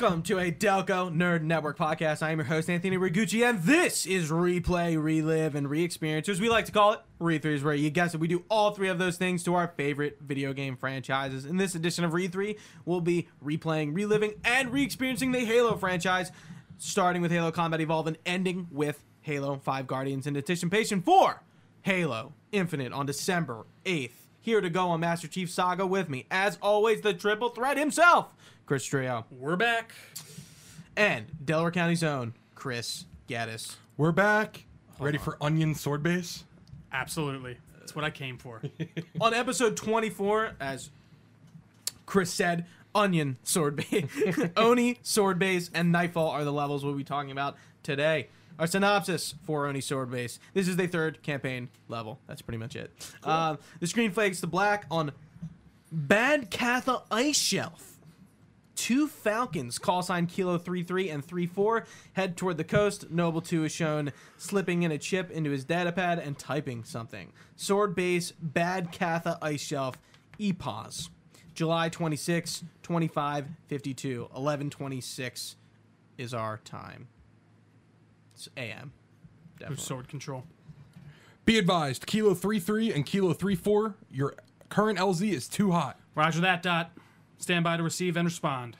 Welcome to a Delco Nerd Network podcast. I am your host, Anthony Rigucci, and this is Replay, Relive, and Re-Experience, as we like to call it, Re3s, where you guess it, we do all three of those things to our favorite video game franchises. In this edition of Re3, we'll be replaying, reliving, and re-experiencing the Halo franchise, starting with Halo Combat Evolve and ending with Halo 5 Guardians in anticipation for Halo Infinite on December 8th. Here to go on Master Chief Saga with me, as always, the triple threat himself, Chris Trio, We're back. and Delaware County's own Chris Gaddis. We're back. Ready for Onion Sword Base? Absolutely. That's what I came for. on episode 24, as Chris said, Onion Sword Base, Oni Sword Base, and Nightfall are the levels we'll be talking about today. Our synopsis for Oni Sword Base. This is the third campaign level. That's pretty much it. Uh, the screen fades to black on Bad Catha Ice Shelf. Two Falcons, call sign Kilo 33 and 34, head toward the coast. Noble 2 is shown slipping in a chip into his datapad and typing something. Sword base, Bad Catha Ice Shelf, EPOS. July 26, 25, 52. 1126 is our time. It's AM. Definitely. sword control. Be advised, Kilo 33 and Kilo 34, your current LZ is too hot. Roger that, Dot. Stand by to receive and respond.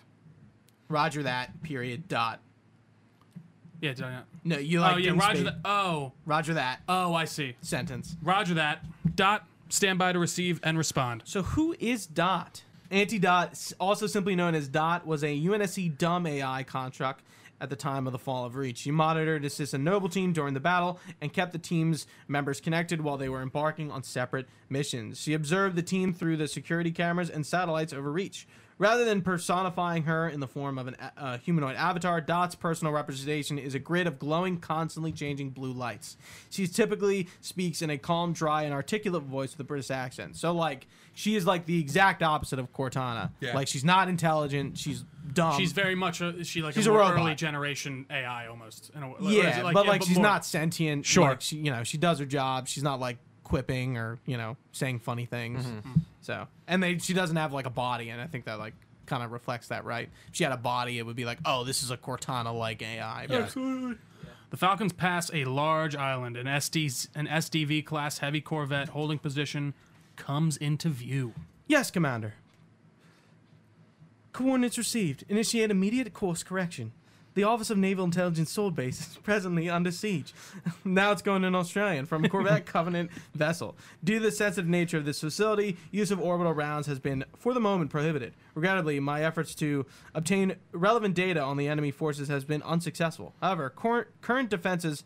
Roger that, period, dot. Yeah, did I not? No, you oh, like oh, yeah, Roger that. Oh, Roger that, oh, I see. sentence. Roger that. Dot. Stand by to receive and respond. So who is Dot? Auntie Dot, also simply known as Dot, was a UNSC dumb AI construct at the time of the fall of Reach. She monitored assist a noble team during the battle and kept the team's members connected while they were embarking on separate missions. She observed the team through the security cameras and satellites over Reach. Rather than personifying her in the form of an a- uh, humanoid avatar, Dot's personal representation is a grid of glowing, constantly changing blue lights. She typically speaks in a calm, dry, and articulate voice with a British accent. So, like, she is like the exact opposite of Cortana. Yeah. Like, she's not intelligent. She's dumb. She's very much a, she like She's a, a early generation AI almost. In a, is yeah, like- but yeah, like she's more- not sentient. Sure. Like, she, you know, she does her job. She's not like quipping or you know saying funny things. Mm-hmm. So, and they she doesn't have like a body, and I think that like kind of reflects that, right? If she had a body, it would be like, oh, this is a Cortana like AI. But Absolutely. The Falcons pass a large island. An SD an SDV class heavy corvette holding position comes into view. Yes, Commander. Coordinates received. Initiate immediate course correction. The Office of Naval Intelligence Sword Base is presently under siege. now it's going in Australian from a Corvette Covenant vessel. Due to the sensitive nature of this facility, use of orbital rounds has been, for the moment, prohibited. Regrettably, my efforts to obtain relevant data on the enemy forces has been unsuccessful. However, cor- current defenses,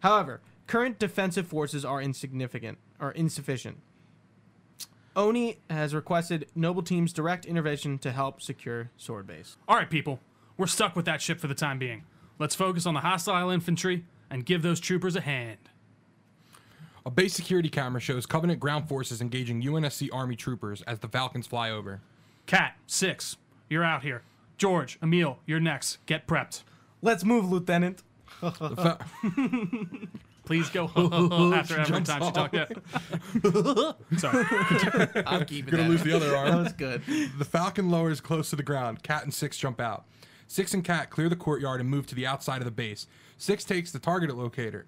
however, current defensive forces are insignificant or insufficient. Oni has requested Noble Team's direct intervention to help secure Sword Base. All right, people. We're stuck with that ship for the time being. Let's focus on the hostile infantry and give those troopers a hand. A base security camera shows Covenant ground forces engaging UNSC Army troopers as the Falcons fly over. Kat, six, you're out here. George, Emil, you're next. Get prepped. Let's move, Lieutenant. Fa- Please go after every jumps time she off. talked. Yeah. Sorry. I'm keeping gonna that. lose the other arm. That arm. was good. The Falcon lowers close to the ground. Kat and Six jump out. Six and Kat clear the courtyard and move to the outside of the base. Six takes the target locator.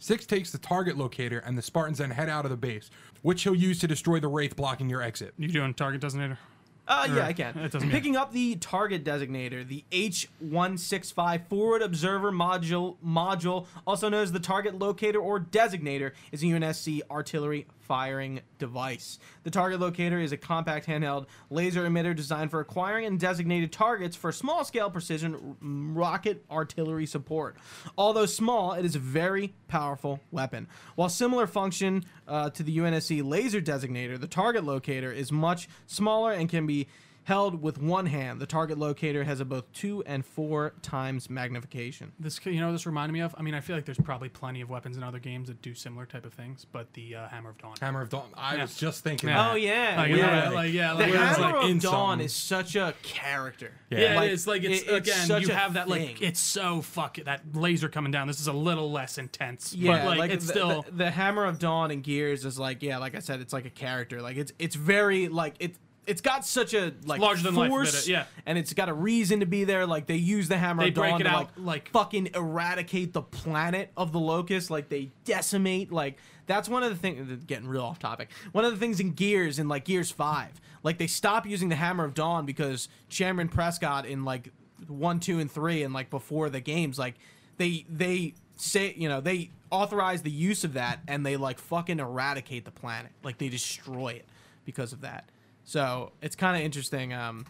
Six takes the target locator, and the Spartans then head out of the base, which he'll use to destroy the Wraith blocking your exit. You doing target designator? Uh, yeah, I can. It doesn't Picking up the target designator, the H165 Forward Observer Module, module, also known as the Target Locator or Designator, is a UNSC artillery firing device. The Target Locator is a compact handheld laser emitter designed for acquiring and designated targets for small scale precision rocket artillery support. Although small, it is a very powerful weapon. While similar function uh, to the UNSC laser designator, the target locator is much smaller and can be held with one hand. The target locator has a both two and four times magnification. This, you know, this reminded me of. I mean, I feel like there's probably plenty of weapons in other games that do similar type of things, but the uh, Hammer of Dawn. Hammer of Dawn. I Yeah. was just thinking. Yeah. that. Oh yeah, Like, yeah. yeah, like, yeah, the like, where it's Hammer like of in Dawn something. is such a character. Yeah. Yeah, Like, it is like it's, it- it's again such you a have that thing. like it's so fuck that laser coming down. This is a little less intense, Yeah, but like, it's the, still the, the Hammer of Dawn and Gears is like yeah, like I said, it's like a character. Like it's it's very like it's it's got such a like larger than life, force, it- yeah. and it's got a reason to be there. Like they use the hammer They of dawn break it to out, like, like- fucking eradicate the planet of the locust. Like they decimate. Like that's one of the things. Getting real off topic. One of the things in Gears in like Gears Five, like they stop using the hammer of dawn because Cameron Prescott in like one, two, and three, and like before the games, like they they say you know they authorize the use of that and they like fucking eradicate the planet like they destroy it because of that so it's kind of interesting um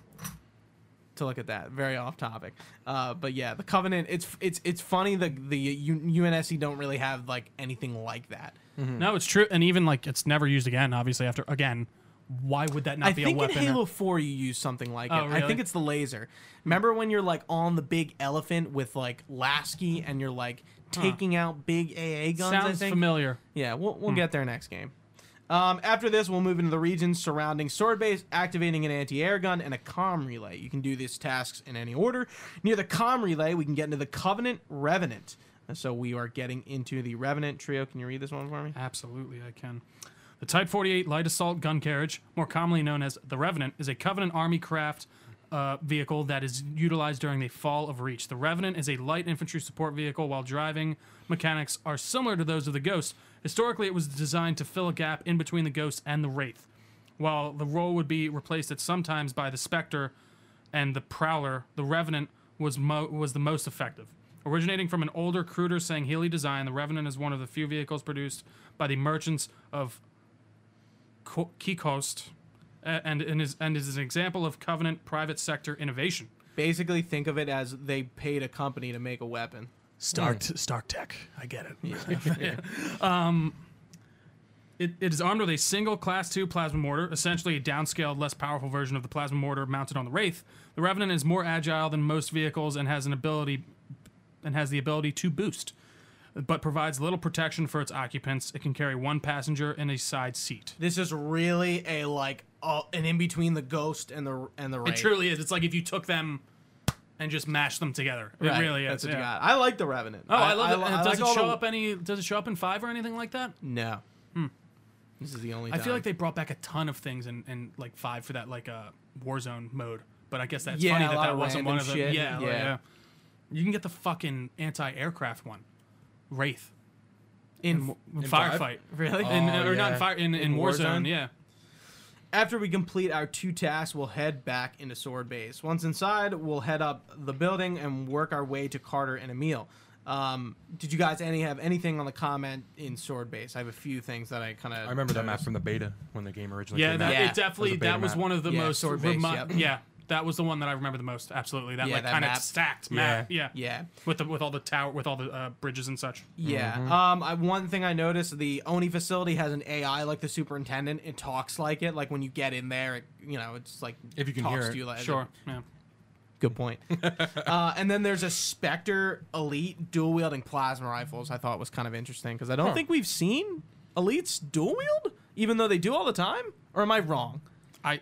to look at that very off topic uh but yeah the covenant it's it's it's funny the the U- unsc don't really have like anything like that No, it's true, and even like it's never used again. Obviously, after again, why would that not I be think a in weapon? Halo 4 you use something like Oh, it. I think it's the laser. Remember when you're like on the big elephant with like Lasky and you're like taking out big AA guns? I Sounds think? familiar. Yeah, we'll, Hmm. we'll get there next game. Um, after this, we'll move into the regions surrounding Sword Base, activating an anti-air gun and a comm relay. You can do these tasks in any order. Near the comm relay, we can get into the Covenant Revenant. So we are getting into the Revenant trio. Can you read this one for me? Absolutely, I can. The Type 48 light assault gun carriage, more commonly known as the Revenant, is a Covenant Army craft uh, vehicle that is utilized during the Fall of Reach. The Revenant is a light infantry support vehicle, while driving mechanics are similar to those of the Ghost. Historically, it was designed to fill a gap in between the Ghost and the Wraith, while the role would be replaced at sometimes by the Spectre and the Prowler. The Revenant was mo- was the most effective. Originating from an older, cruder Sangheili design, the Revenant is one of the few vehicles produced by the merchants of Ko- Qikost, and, and, is, and is an example of Covenant private sector innovation. Basically, think of it as they paid a company to make a weapon. Stark, Stark Tech. I get it. Um, it. It is armed with a single Class 2 plasma mortar, essentially a downscaled, less powerful version of the plasma mortar mounted on the Wraith. The Revenant is more agile than most vehicles and has an ability and has the ability to boost, but provides little protection for its occupants. It can carry one passenger in a side seat. This is really a like uh, an in between the ghost and the and the It truly is. It's like if you took them and just mashed them together. It Right, really is. That's what yeah. you got. I like the Revenant. Oh, I, love it. And I does like it show the- up any? Does it show up in five or anything like that? No. This is the only. I feel like they brought back a ton of things in, in like five for that like uh Warzone mode. But I guess that's Yeah, funny that that wasn't one of them. shit. Yeah, like, Yeah. yeah. You can get the fucking anti-aircraft one, Wraith, in in In five? firefight. really. In, Oh, or not in fire in, in, In Warzone. Warzone? Yeah. After we complete our two tasks, we'll head back into Sword Base. Once inside, we'll head up the building and work our way to Carter and Emil. Um, did you guys any have anything on the comment in Sword Base? I have a few things that I kind of. I remember that map from the beta when the game originally Yeah, came that, out. Yeah. it It was definitely a that was map. one of the Yeah, most sword base, remi- yep. yeah that was the one that I remember the most absolutely that Yeah, like that kind of map. stacked map yeah Yeah. with the with all the tower with all the uh, bridges and such Yeah. Mm-hmm. Um. I, one thing I noticed: the Oni facility has an AI like the superintendent. It talks like it. Like when you get in there, it, you know, it's like If you can talks hear to it. you like sure yeah Good point. uh, and then there's a Spectre Elite dual wielding plasma rifles. I thought was kind of interesting because I don't Huh. think we've seen elites dual wield, even though they do all the time. Or am I wrong? I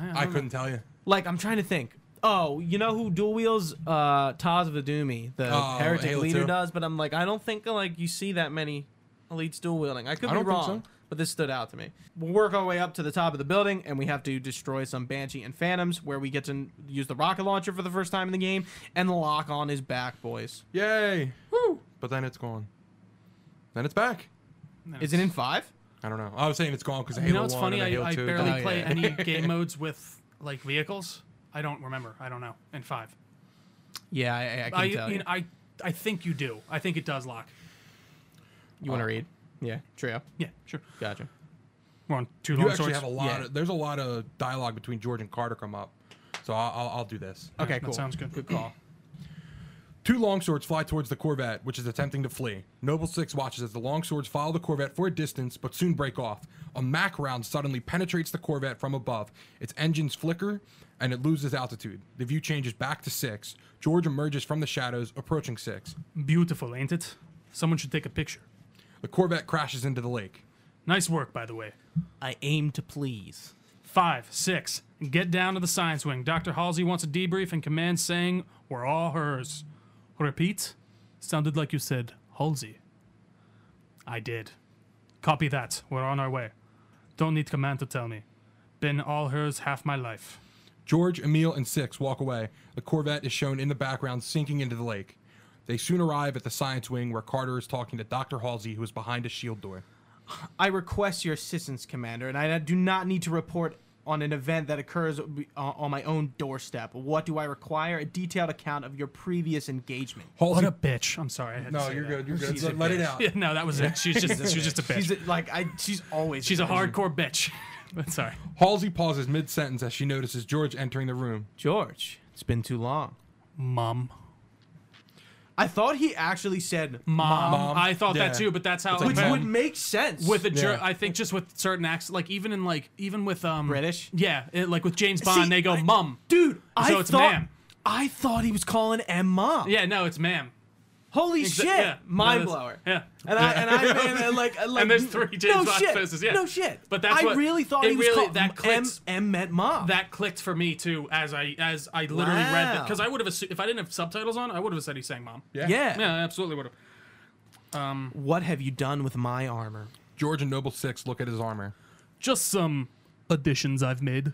I, I know. couldn't tell you. Like I'm trying to think. Oh, you know who dual wheels? uh, Taz Vadumi, the Oh, heretic Halo leader, 2? does? But I'm like, I don't think like you see that many elites dual wielding. I could I be wrong, so. but this stood out to me. We'll work our way up to the top of the building, and we have to destroy some Banshee and Phantoms, where we get to use the rocket launcher for the first time in the game, and the lock on is back, boys. Yay! Woo! But then it's gone. Then it's back. And Is it in five? I don't know. I was saying it's gone because Halo you know what's 1 funny and I, Halo I 2 barely Oh, yeah. play any game modes with like vehicles I don't remember I don't know in five Yeah, I, I can I tell mean you. I I think you do I think it does lock You want to oh. read? Yeah, trio. yeah sure Gotcha. we're on two You long actually swords have a lot. Yeah. Of, there's a lot of dialogue between George and Carter come up, so I'll, I'll, I'll do this. Okay, that cool. sounds good. Good call. Two longswords fly towards the Corvette, which is attempting to flee. Noble Six watches as the longswords follow the Corvette for a distance, but soon break off. A Mac round suddenly penetrates the Corvette from above. Its engines flicker, and it loses altitude. The view changes back to Six. George emerges from the shadows, approaching Six. beautiful ain't it someone should take a picture The Corvette crashes into the lake. nice work by the way I aim to please. Five, six, get down to the science wing. Dr. Halsey wants a debrief and command saying, We're all hers. Repeat? Sounded like you said Halsey. I did. Copy that. We're on our way. Don't need command to tell me. Been all hers half my life. George, Emil, and Six walk away. The Corvette is shown in the background sinking into the lake. They soon arrive at the science wing where Carter is talking to Dr. Halsey, who is behind a shield door. I request your assistance, Commander, and I do not need to report on an event that occurs uh, on my own doorstep. What do I require? A detailed account of your previous engagement. Hold What a bitch. I'm sorry. I had to no, say you're that. good. You're good. She's a Let, let it bitch. out. Yeah, no, that was it. She's just she's just a bitch. She's a- like I. She's always. She's a bitch. hardcore bitch. but sorry. Halsey pauses mid sentence as she notices George entering the room. George. It's been too long. Mom. I thought he actually said Mom. Mom. I thought Yeah. that too, but that's how It's like which Mom. would make sense with a ger- Yeah. I think just with certain accents, like even in like even with um British. Yeah, it, like with James Bond, See, they go I- mum. dude. I So it's thought ma'am. I thought he was calling M mom. Yeah, no, it's ma'am. Holy Exa- shit! yeah. Mind No, blower. Yeah. And I and I and, and like, and like And there's three James no Bond shit. faces, yeah. No shit. But that's I what- really thought he was really- called that M clicks- M meant mom. That clicked for me too as I as I literally read it Wow. because I would have assu- if I didn't have subtitles on, I would have said he's saying mom. Yeah. yeah. Yeah, I absolutely would have. Um. What have you done with my armor? George and Noble Six look at his armor. Just some additions I've made.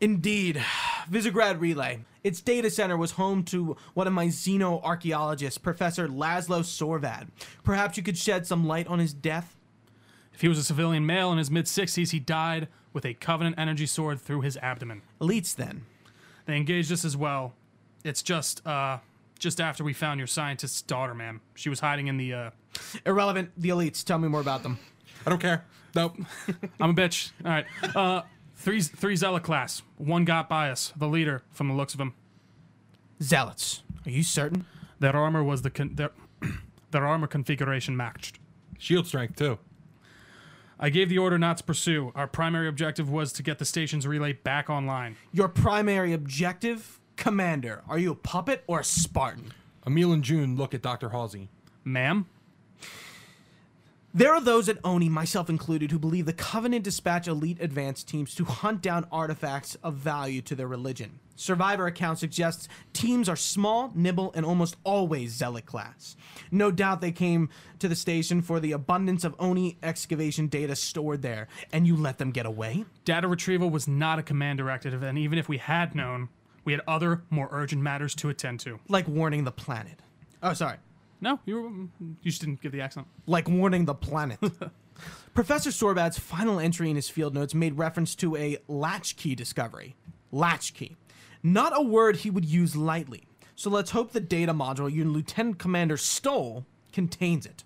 Indeed, Visegrad Relay. Its data center was home to one of my xenoarchaeologists, Professor Laszlo Sorvad. Perhaps you could shed some light on his death? If he was a civilian male in his mid 60s, he died with a Covenant energy sword through his abdomen. Elites, then. They engaged us as well. It's just uh just after we found your scientist's daughter, ma'am. She was hiding in the uh Irrelevant. The elites. Tell me more about them. I don't care. Nope. I'm a bitch. All right. Uh three three Zealot class. One got by us, the leader from the looks of him. Zealots. Are you certain? Their armor was the con- their their armor configuration matched. Shield strength too. I gave the order not to pursue. Our primary objective was to get the station's relay back online. Your primary objective? Commander. Are you a puppet or a Spartan? Emil and June look at Dr. Halsey. Ma'am? There are those at ONI, myself included, who believe the Covenant dispatch elite advance teams to hunt down artifacts of value to their religion. Survivor account suggests teams are small, nimble, and almost always zealot class. No doubt they came to the station for the abundance of ONI excavation data stored there, and you let them get away? Data retrieval was not a command directive, and even if we had known, we had other, more urgent matters to attend to. Like warning the planet. Oh, sorry. No, you were, mm, you just didn't give the accent. like warning the planet. Professor Sorvad's final entry in his field notes made reference to a latchkey discovery. Latchkey. Not a word he would use lightly. So let's hope the data module your Lieutenant Commander stole contains it.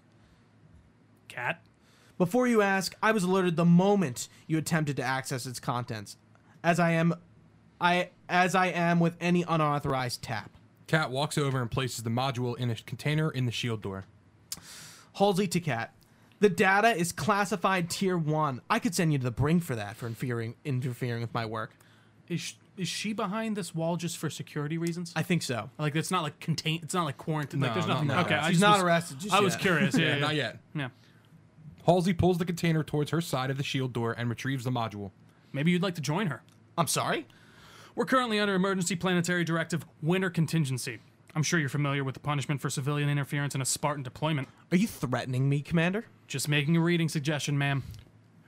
Kat? Before you ask, I was alerted the moment you attempted to access its contents, as I am, I as I am with any unauthorized tap. Kat walks over and places the module in a container in the shield door. Halsey to Kat. The data is classified tier one. I could send you to the brink for that for interfering interfering with my work. Is, sh- is she behind this wall just for security reasons? I think so. like, it's not like contain. It's not like quarantine. like, No, there's no, nothing. no. Okay, She's just not was- arrested just I was yet. curious. Yeah, Yeah, yeah, not yet. Yeah. Halsey pulls the container towards her side of the shield door and retrieves the module. Maybe you'd like to join her. I'm sorry. We're currently under Emergency Planetary Directive Winter Contingency. I'm sure you're familiar with the punishment for civilian interference in a Spartan deployment. Are you threatening me, Commander? Just making a reading suggestion, ma'am.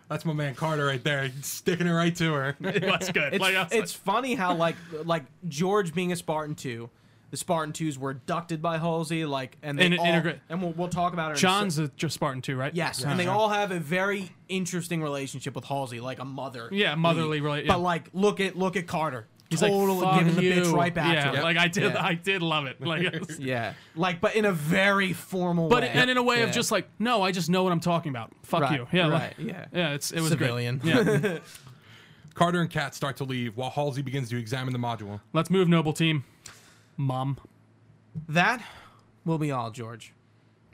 That's my man Carter right there, sticking it right to her. That's good. It's, Like, I was it's funny how like like George being a Spartan two, the Spartan twos were abducted by Halsey, like and they In- all, integrate- and we'll, we'll talk about it. in a John's a just Spartan too, right? yes, and they uh-huh. all have a very interesting relationship with Halsey, like a mother. Yeah, motherly rela- yeah. But like, look at look at Carter. He's totally like, Fuck giving the bitch right back Yeah, to her. like I did. Yeah. I did love it. Like, it's- Yeah, like but in a very formal but way. and in a way of just like, no, I just know what I'm talking about. Fuck Right, you. Yeah, like- right, yeah. yeah. It's it was Civilian. Great. Yeah. Carter and Kat start to leave while Halsey begins to examine the module. Let's move, noble team. Mom. That will be all, George.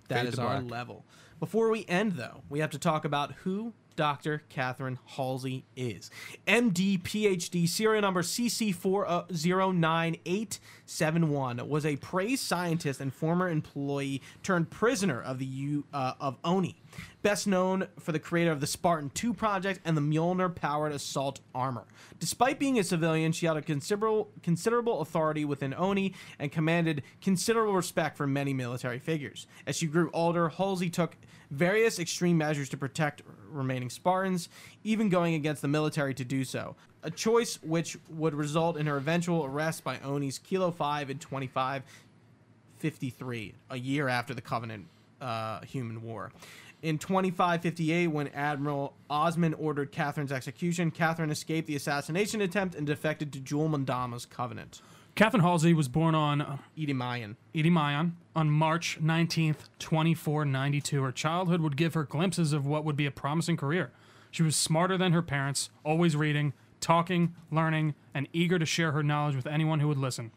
That Fade is our black. level. Before we end, though, we have to talk about who Dr. Catherine Halsey is. MD, PhD, serial number CC409871, was a praised scientist and former employee turned prisoner of the U uh, of ONI. Best known for the creator of the Spartan 2 project and the Mjolnir powered assault armor. Despite being a civilian, she had a considerable considerable authority within Oni and commanded considerable respect from many military figures. As she grew older, Halsey took various extreme measures to protect remaining Spartans, even going against the military to do so. A choice which would result in her eventual arrest by Oni's Kilo 5 in 2553, a year after the Covenant uh, Human War. In 2558, when Admiral Osman ordered Catherine's execution, Catherine escaped the assassination attempt and defected to Jul Mandama's Covenant. Catherine Halsey was born on uh, Edemayan. Edie Mayan on March 19th, 2492. Her childhood would give her glimpses of what would be a promising career. She was smarter than her parents, always reading, talking, learning, and eager to share her knowledge with anyone who would listen.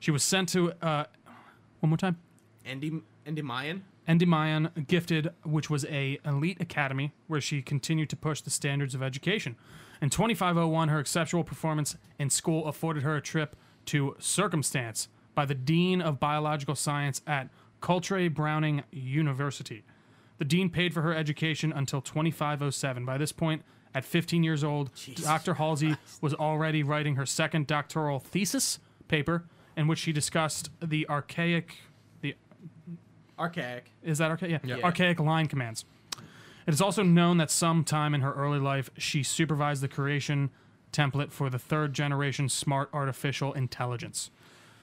She was sent to, uh, one more time, Endi- Endemayan? Endymion Gifted, which was a elite academy where she continued to push the standards of education. In 2501, her exceptional performance in school afforded her a trip to Circumstance by the Dean of Biological Science at Coltrane Browning University. The dean paid for her education until 2507. By this point, at 15 years old, Dr. Halsey was already writing her second doctoral thesis paper in which she discussed the archaic Archaic. is that archaic? Yeah. Yeah. Archaic line commands. It is also known that sometime in her early life, she supervised the creation template for the third generation smart artificial intelligence.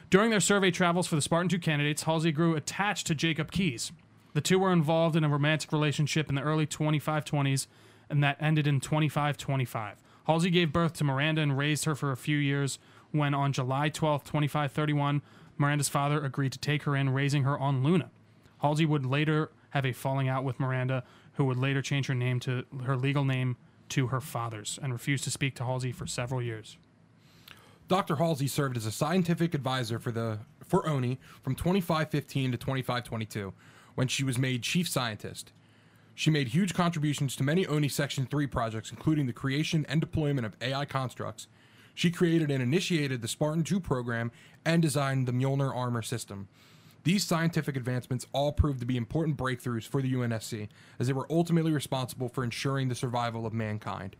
During their survey travels for the Spartan 2 candidates, Halsey grew attached to Jacob Keyes. The two were involved in a romantic relationship in the early 2520s, and that ended in 2525. Halsey gave birth to Miranda and raised her for a few years when, on July 12, 2531, Miranda's father agreed to take her in, raising her on Luna. Halsey would later have a falling out with Miranda, who would later change her name to her legal name to her father's and refused to speak to Halsey for several years. Dr. Halsey served as a scientific advisor for the for ONI from 2515 to 2522, when she was made chief scientist. She made huge contributions to many ONI Section 3 projects, including the creation and deployment of AI constructs. She created and initiated the Spartan 2 program and designed the Mjolnir armor system. These scientific advancements all proved to be important breakthroughs for the UNSC, as they were ultimately responsible for ensuring the survival of mankind.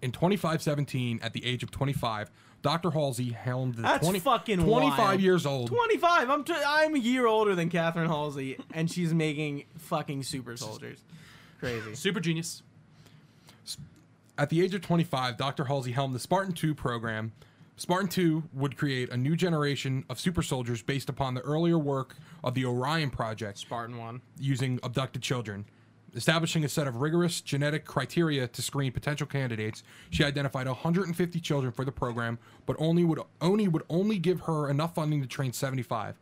In 2517, at the age of 25, Dr. Halsey helmed the That's 20 fucking 25 wild. years old. 25. I'm t- I'm a year older than Catherine Halsey, and she's making fucking super soldiers. Crazy. Super genius. At the age of 25, Dr. Halsey helmed the Spartan 2 program. Spartan 2 would create a new generation of super soldiers based upon the earlier work of the Orion Project Spartan one. using abducted children. Establishing a set of rigorous genetic criteria to screen potential candidates, she identified 150 children for the program, but only would only would only give her enough funding to train 75.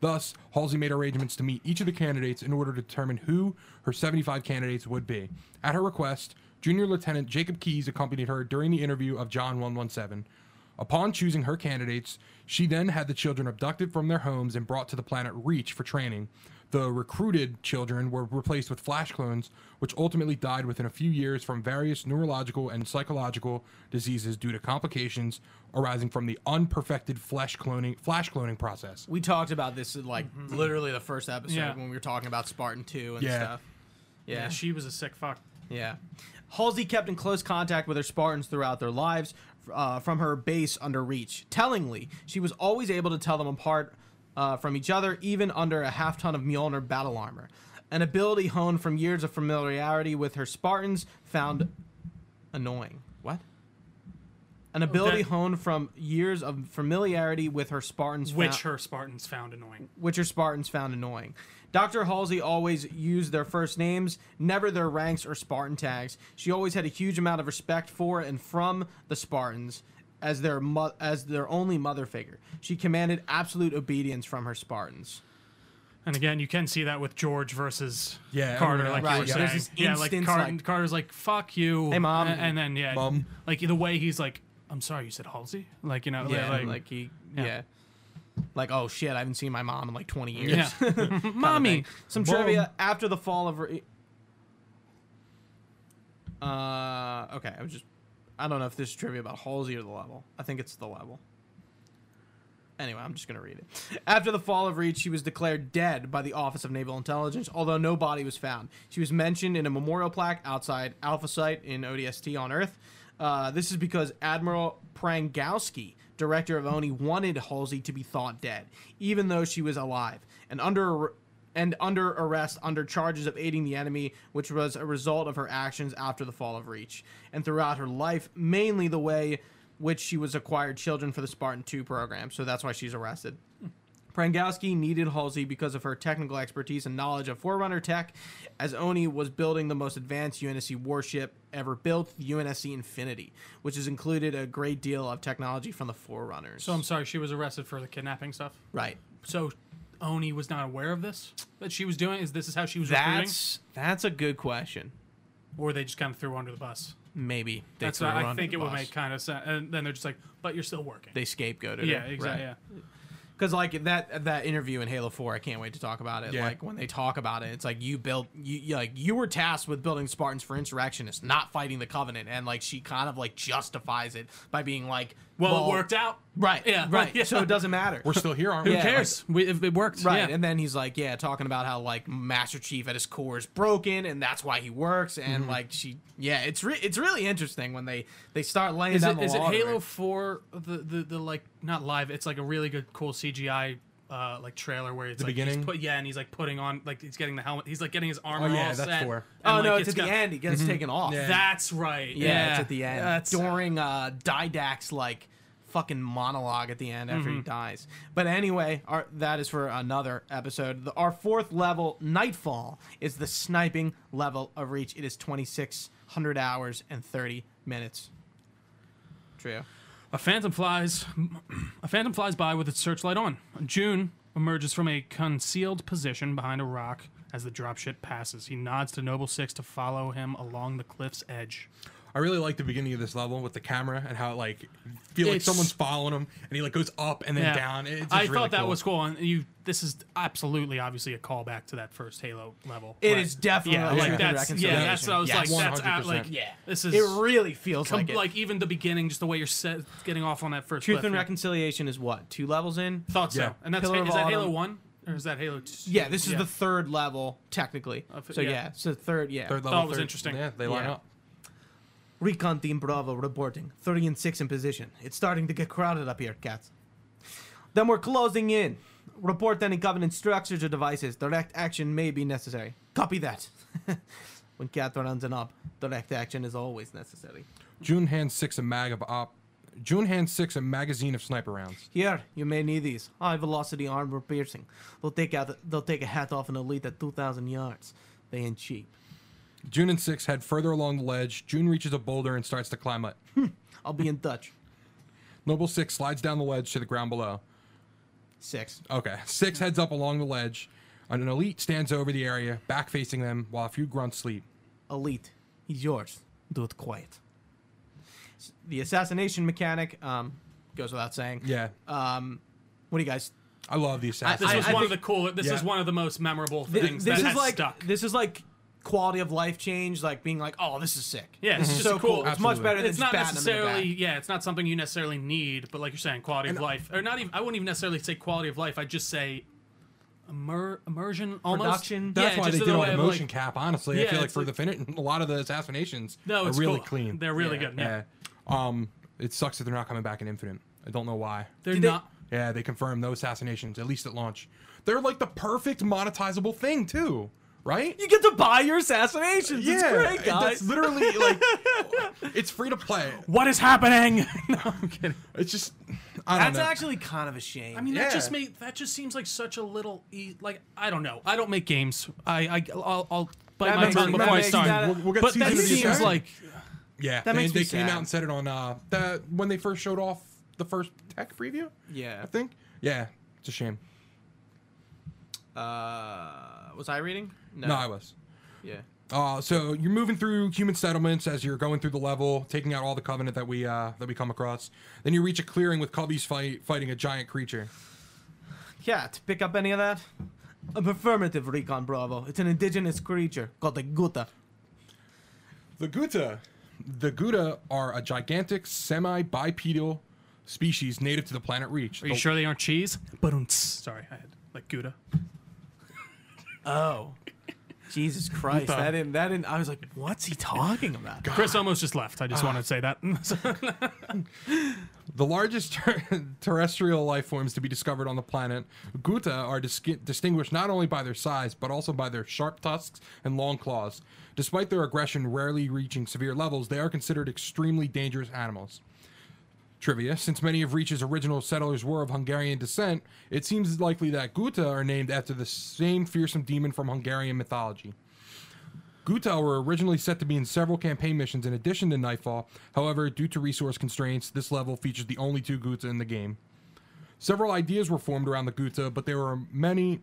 Thus, Halsey made arrangements to meet each of the candidates in order to determine who her 75 candidates would be. At her request, Junior Lieutenant Jacob Keyes accompanied her during the interview of John 117. Upon choosing her candidates, she then had the children abducted from their homes and brought to the planet Reach for training. The recruited children were replaced with flash clones, which ultimately died within a few years from various neurological and psychological diseases due to complications arising from the unperfected flesh cloning flash cloning process. We talked about this in like mm-hmm. literally the first episode Yeah. when we were talking about Spartan 2 and Yeah. stuff. Yeah, Yeah. she was a sick fuck. Yeah. Halsey kept in close contact with her Spartans throughout their lives uh, from her base under Reach. Tellingly, she was always able to tell them apart uh, from each other, even under a half ton of Mjolnir battle armor. An ability honed from years of familiarity with her Spartans found annoying. What? An ability that- honed from years of familiarity with her Spartans, Which found- her Spartans found annoying. which her Spartans found annoying. Dr. Halsey always used their first names, never their ranks or Spartan tags. She always had a huge amount of respect for and from the Spartans as their mo- as their only mother figure. She commanded absolute obedience from her Spartans. And again, you can see that with George versus Yeah, Carter, everyone like else. you Right, were yeah. saying. There's this yeah, like, instance, Car- like- Carter's like, "Fuck you," Hey, Mom. a- and, then yeah, Mom. like the way he's like, "I'm sorry, you said Halsey," like you know, Yeah, like, like, he yeah. yeah. Like oh shit, I haven't seen my mom in like 20 years. yeah, mommy. Some Mom. trivia after the fall of. Re- uh, okay, I was just. I don't know if this is trivia about Halsey or the level. I think it's the level. Anyway, I'm just going to read it. After the fall of Reach, she was declared dead by the Office of Naval Intelligence, although no body was found. She was mentioned in a memorial plaque outside Alpha Site in ODST on Earth. Uh, this is because Admiral Parangosky, director of ONI, wanted Halsey to be thought dead, even though she was alive, and under and under arrest under charges of aiding the enemy, which was a result of her actions after the fall of Reach, and throughout her life, mainly the way which she was acquired children for the Spartan 2 program. So that's why she's arrested. Parangosky needed Halsey because of her technical expertise and knowledge of Forerunner tech, as Oni was building the most advanced UNSC warship ever built, the UNSC Infinity, which has included a great deal of technology from the Forerunners. So I'm sorry, she was arrested for the kidnapping stuff. right. So Oni was not aware of this that she was doing. Is this is how she was recruiting, That's that's a good question. or they just kind of threw her under the bus? Maybe they That's what I think it would make kind of sense. And then they're just like, but you're still working. They scapegoated yeah, her. exactly. Right. Yeah. Because like that that interview in Halo Four, I can't wait to talk about it. Yeah. Like when they talk about it, it's like you built you, you like you were tasked with building Spartans for insurrectionists, not fighting the Covenant, and like she kind of like justifies it by being like, Well, it worked out. right? Yeah, right. yeah. So it doesn't matter. We're still here, aren't Who we? Yeah, cares? we, if it worked, Right, Yeah. and then he's like, yeah, talking about how like Master Chief at his core is broken, and that's why he works, and Mm-hmm. like she, yeah, it's re- it's really interesting when they they start laying is down it the is it Halo her. Four? The, the the like not live. It's like a really good cool CGI. Uh, like trailer where it's The like he's put yeah, and he's like putting on like he's getting the helmet. He's like getting his armor. Oh, yeah, all that's set, four. and, Oh like, no, it's, at got- the end. He gets taken off. Yeah. That's right. Yeah, Yeah, it's at the end. That's During uh Didact's like fucking monologue at the end after he dies. But anyway, our, that is for another episode. The, our fourth level, Nightfall, is the sniping level of Reach. It is 2,600 hours and 30 minutes. Trio. A phantom flies. A phantom flies by with its searchlight on. June emerges from a concealed position behind a rock as the dropship passes. He nods to Noble Six to follow him along the cliff's edge. I really like the beginning of this level with the camera and how it, like feel like It's- someone's following him and he like goes up and then Yeah. down. It's just I really thought that cool. was cool, and you. This is absolutely, obviously, a callback to that first Halo level. It It is is definitely yeah, a like Truth that's yeah, Reconciliation. that's what I was Yes. like. That's at, 100%. like Yeah. This is It really feels com- like it. like even the beginning, just the way you're set, getting off on that first. Truth cliff, and yeah. Reconciliation is what? Two levels in? Thought so, Yeah. and that's Pillar of is that Halo One or is that Halo? Two? Yeah, this is the third level, technically. Of- So yeah. yeah, so third, yeah. Third Thought level. it was third- interesting. Yeah, they line Yeah. up. Recon Team Bravo reporting. 30 and 6 in position. It's starting to get crowded up here, cats. Then we're closing in. Report any Covenant structures or devices. Direct action may be necessary. Copy that. when Kat runs an up, direct action is always necessary. June hands six a mag of op. June hands six a magazine of sniper rounds. Here, you may need these. High velocity armor piercing. They'll take out. They'll take a hat off an elite at 2,000 yards. They ain't cheap. June and six head further along the ledge. June reaches a boulder and starts to climb it. I'll be in touch. Noble six slides down the ledge to the ground below. Six. Okay. Six heads up along the ledge. and An elite stands over the area, back facing them, while a few grunts sleep. Elite. He's yours. Do it quiet. The assassination mechanic um, goes without saying. Yeah. Um, what do you guys? I love the This assassin. was I one of the cool. This Yeah. is one of the most memorable Th- things this that is has like stuck. this is like quality of life change, like being like, oh, this is sick. Yeah, it's just so a cool- cool. It's much Absolutely. better than it's just not batting them in the back. necessarily yeah it's not something you necessarily need but like you're saying quality of life or not even i wouldn't even necessarily say quality of life i'd just say immer, immersion almost Production. That's yeah, why just they the did way on of, the motion like, cap. Honestly, I Yeah, feel like it's for like- the fin- a lot of the assassinations no are it's really cool. clean. they're really Yeah. good yeah, Yeah. Um, it sucks that they're not coming back in Infinite. I don't know why. they're Did they- not Yeah, they confirmed no assassinations, at least at launch. They're like the perfect monetizable thing too, right? You get to buy your assassinations. it's great, That's guys. literally like it's free to play. what is happening no i'm kidding It's just I don't That's know. actually kind of a shame. i mean Yeah. that just made that just seems like such a little e- like i don't know i don't make games i, I i'll, I'll bite That my makes tongue before i start that- We'll- we'll get but that seems assassin. like yeah, that they, makes me they came sad. out and said it on uh the when they first showed off the first tech preview. yeah. I think. Yeah, it's a shame. Uh, was I reading? No, I was. Yeah. Uh, so you're moving through human settlements as you're going through the level, taking out all the covenant that we uh, that we come across. Then you reach a clearing with cubbies fight, fighting a giant creature. Kat, pick up any of that? I'm affirmative, Recon Bravo. It's an indigenous creature called the Guta. The Guta, the Guta are a gigantic semi-bipedal species native to the planet Reach. Are you The- sure they aren't cheese? But sorry, I had like Gouda. Oh. Jesus Christ. That didn't that didn't I was like, what's he talking about? Chris almost just left. I just Ah. wanted to say that. The largest ter- terrestrial life forms to be discovered on the planet, Guta, are dis- distinguished not only by their size, but also by their sharp tusks and long claws. Despite their aggression rarely reaching severe levels, they are considered extremely dangerous animals. Trivia Since many of Reach's original settlers were of Hungarian descent, it seems likely that Guta are named after the same fearsome demon from Hungarian mythology. Guta were originally set to be in several campaign missions in addition to Nightfall. However, due to resource constraints, this level features the only two Guta in the game. Several ideas were formed around the Guta, but there were many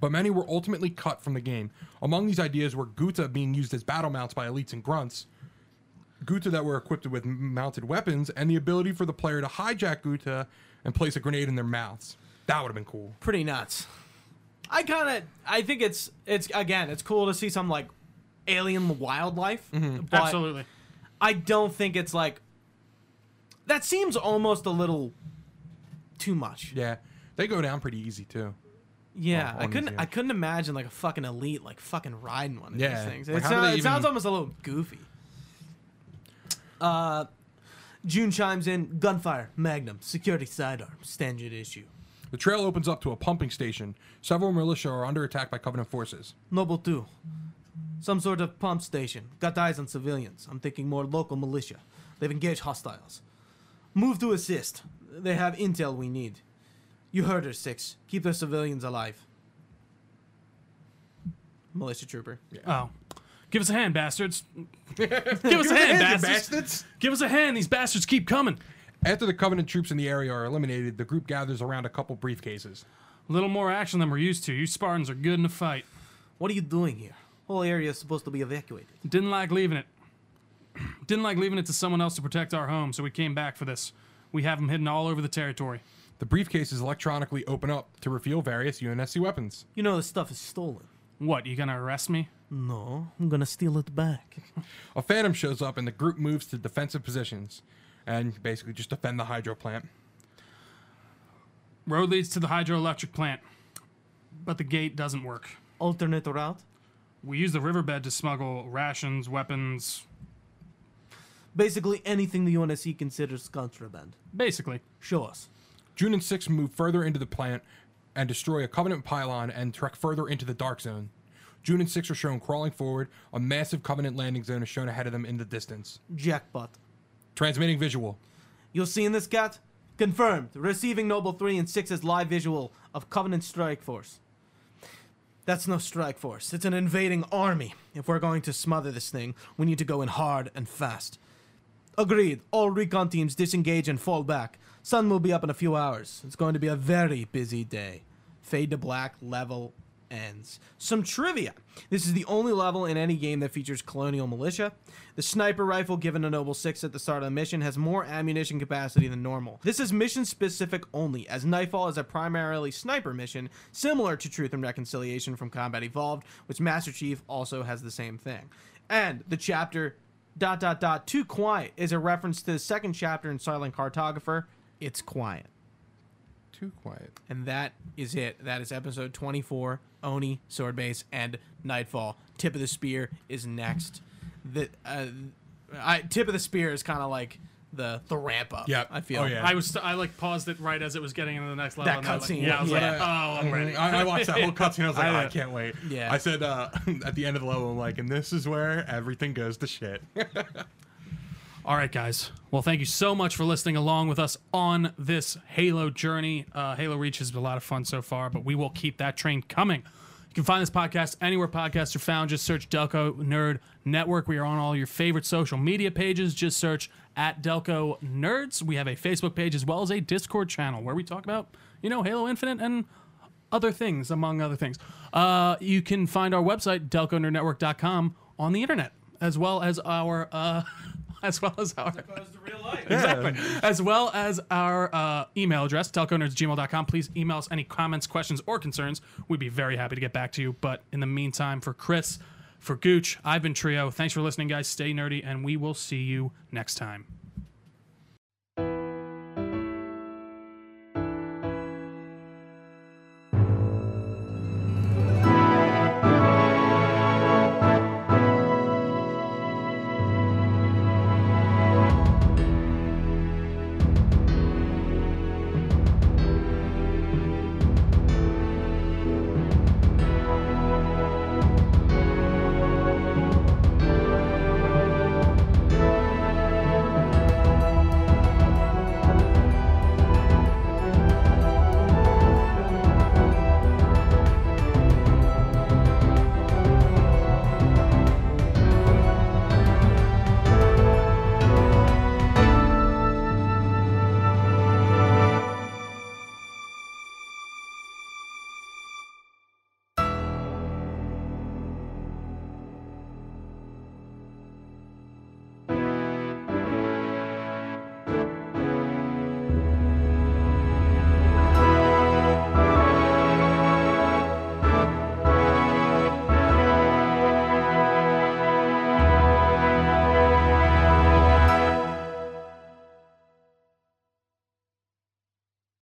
but many were ultimately cut from the game. Among these ideas were Guta being used as battle mounts by elites and grunts, Guta that were equipped with mounted weapons, and the ability for the player to hijack Guta and place a grenade in their mouths. That would have been cool. Pretty nuts. I kind of I think it's it's again, it's cool to see some like alien wildlife. Mm-hmm. But Absolutely. I don't think it's like that seems almost a little too much. Yeah, they go down pretty easy too. Yeah, on I couldn't. I couldn't imagine like a fucking elite like fucking riding one of Yeah, these things. like, It, how do sounds, sounds almost a little goofy. Uh, June chimes in. Gunfire, Magnum, security sidearm, standard issue. The trail opens up to a pumping station. Several militia are under attack by Covenant forces. Noble two. Some sort of pump station. Got eyes on civilians. I'm thinking more local militia. They've engaged hostiles. Move to assist. They have intel we need. You heard her, Six. Keep the civilians alive. Militia trooper. Oh. Give us a hand, bastards. Give us a hand, bastards. bastards! Give us a hand. These bastards keep coming. After the Covenant troops in the area are eliminated, the group gathers around a couple briefcases. A little more action than we're used to. You Spartans are good in a fight. What are you doing here? Whole area is supposed to be evacuated. Didn't like leaving it. Didn't like leaving it to someone else to protect our home, so we came back for this. We have them hidden all over the territory. The briefcases electronically open up to reveal various UNSC weapons. You know this stuff is stolen. What, you gonna arrest me? No, I'm gonna steal it back. A phantom shows up and the group moves to defensive positions and basically just defend the hydro plant. Road leads to the hydroelectric plant, but the gate doesn't work. Alternate route? We use the riverbed to smuggle rations, weapons, Basically anything the UNSC considers contraband. basically. Show us. June and Six move further into the plant and destroy a Covenant pylon and trek further into the Dark Zone. June and Six are shown crawling forward. A massive Covenant landing zone is shown ahead of them in the distance. Jackpot. Transmitting visual. You seeing this Kat? Confirmed. Receiving Noble 3 and 6's live visual of Covenant Strike Force. That's no strike force. It's an invading army. If we're going to smother this thing, we need to go in hard and fast. Agreed. All recon teams disengage and fall back. Sun will be up in a few hours. It's going to be a very busy day. Fade to black level ends. Some trivia. This is the only level in any game that features colonial militia. The sniper rifle given to Noble 6 at the start of the mission has more ammunition capacity than normal. This is mission specific only, as Nightfall is a primarily sniper mission, similar to Truth and Reconciliation from Combat Evolved, which Master Chief also has the same thing. And the chapter dot dot dot too quiet is a reference to the second chapter in Silent Cartographer. It's quiet. Too quiet. And that is it. That is episode 24. Oni, Sword Base, and Nightfall. Tip of the Spear is next. The uh, I, Tip of the Spear is kind of like the the ramp up. Yep. I feel. Oh, yeah. I was I like paused it right as it was getting into the next level. That and I was like, cutscene, yeah, I was like, oh, I'm ready. I, I watched that whole cutscene. I was like, I I, can't wait. Yeah. I said uh, at the end of the level, I'm like, and this is where everything goes to shit. All right, guys. Well, thank you so much for listening along with us on this Halo journey. Uh, Halo Reach has been a lot of fun so far, but we will keep that train coming. You can find this podcast anywhere podcasts are found. Just search Delco Nerd Network. We are on all your favorite social media pages. Just search at Delco Nerds. We have a Facebook page as well as a Discord channel where we talk about, you know, Halo Infinite and other things, among other things. Uh, you can find our website, delconerdnetwork.com, on the internet, as well as our. Uh, as well as our exactly. As well as our uh, email address delconerds@gmail.com please email us any comments questions or concerns. We'd be very happy to get back to you. But in the meantime for chris for gooch i've been trio thanks for listening guys. Stay nerdy and we will see you next time